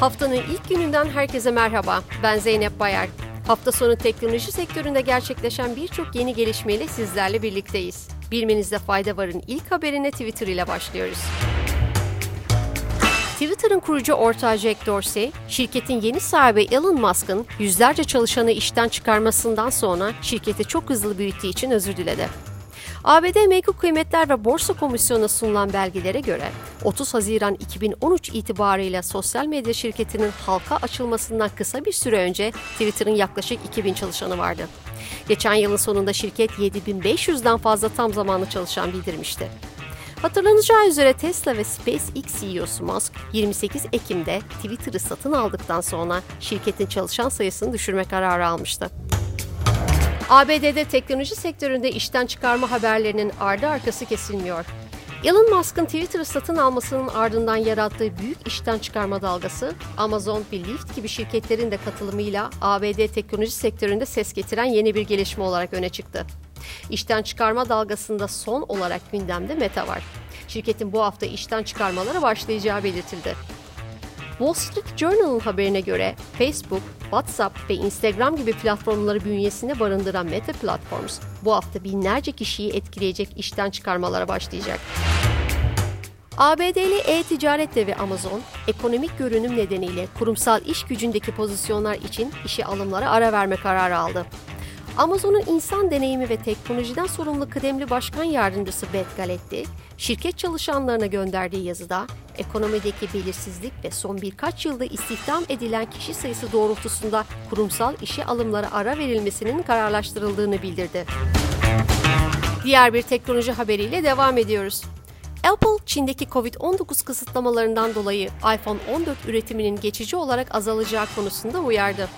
Haftanın ilk gününden herkese merhaba. Ben Zeynep Bayar. Hafta sonu teknoloji sektöründe gerçekleşen birçok yeni gelişmeyle sizlerle birlikteyiz. Bilmenizde fayda varın ilk haberine Twitter ile başlıyoruz. Twitter'ın kurucu ortağı Jack Dorsey, şirketin yeni sahibi Elon Musk'ın yüzlerce çalışanı işten çıkarmasından sonra şirketi çok hızlı büyüttüğü için özür diledi. ABD Menkul Kıymetler ve Borsa Komisyonu'na sunulan belgelere göre 30 Haziran 2013 itibarıyla sosyal medya şirketinin halka açılmasından kısa bir süre önce Twitter'ın yaklaşık 2000 çalışanı vardı. Geçen yılın sonunda şirket 7500'den fazla tam zamanlı çalışan bildirmişti. Hatırlanacağı üzere Tesla ve SpaceX CEO'su Musk 28 Ekim'de Twitter'ı satın aldıktan sonra şirketin çalışan sayısını düşürme kararı almıştı. ABD'de teknoloji sektöründe işten çıkarma haberlerinin ardı arkası kesilmiyor. Elon Musk'ın Twitter'ı satın almasının ardından yarattığı büyük işten çıkarma dalgası, Amazon ve Lyft gibi şirketlerin de katılımıyla ABD teknoloji sektöründe ses getiren yeni bir gelişme olarak öne çıktı. İşten çıkarma dalgasında son olarak gündemde Meta var. Şirketin bu hafta işten çıkarmalara başlayacağı belirtildi. Wall Street Journal'ın haberine göre Facebook, WhatsApp ve Instagram gibi platformları bünyesinde barındıran Meta Platforms bu hafta binlerce kişiyi etkileyecek işten çıkarmalara başlayacak. ABD'li e-ticaret devi Amazon, ekonomik görünüm nedeniyle kurumsal iş gücündeki pozisyonlar için işe alımlara ara verme kararı aldı. Amazon'un insan deneyimi ve teknolojiden sorumlu kıdemli başkan yardımcısı Beth Galetti, şirket çalışanlarına gönderdiği yazıda ekonomideki belirsizlik ve son birkaç yılda istihdam edilen kişi sayısı doğrultusunda kurumsal işe alımlara ara verilmesinin kararlaştırıldığını bildirdi. Diğer bir teknoloji haberiyle devam ediyoruz. Apple, Çin'deki Covid-19 kısıtlamalarından dolayı iPhone 14 üretiminin geçici olarak azalacağı konusunda uyardı.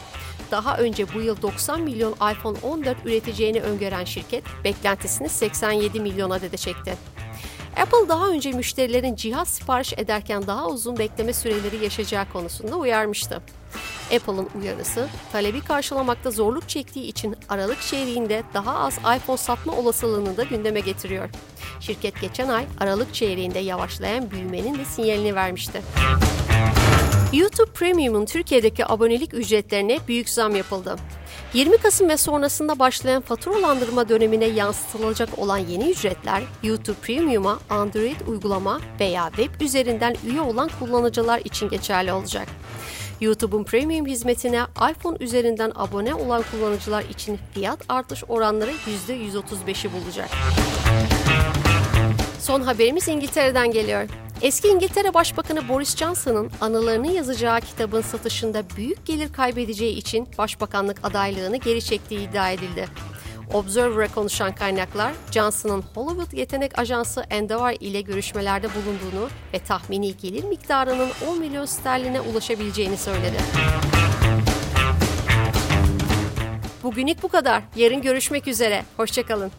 Daha önce bu yıl 90 milyon iPhone 14 üreteceğini öngören şirket, beklentisini 87 milyon adede çekti. Apple daha önce müşterilerin cihaz sipariş ederken daha uzun bekleme süreleri yaşayacağı konusunda uyarmıştı. Apple'ın uyarısı, talebi karşılamakta zorluk çektiği için Aralık çeyreğinde daha az iPhone satma olasılığını da gündeme getiriyor. Şirket geçen ay Aralık çeyreğinde yavaşlayan büyümenin de sinyalini vermişti. YouTube Premium'un Türkiye'deki abonelik ücretlerine büyük zam yapıldı. 20 Kasım ve sonrasında başlayan faturalandırma dönemine yansıtılacak olan yeni ücretler YouTube Premium'a Android uygulama veya web üzerinden üye olan kullanıcılar için geçerli olacak. YouTube'un Premium hizmetine iPhone üzerinden abone olan kullanıcılar için fiyat artış oranları %135'i bulacak. Son haberimiz İngiltere'den geliyor. Eski İngiltere Başbakanı Boris Johnson'ın anılarını yazacağı kitabın satışında büyük gelir kaybedeceği için başbakanlık adaylığını geri çektiği iddia edildi. Observer'a konuşan kaynaklar, Johnson'ın Hollywood yetenek ajansı Endeavor ile görüşmelerde bulunduğunu ve tahmini gelir miktarının 10 milyon sterline ulaşabileceğini söyledi. Bugünlük bu kadar. Yarın görüşmek üzere. Hoşçakalın.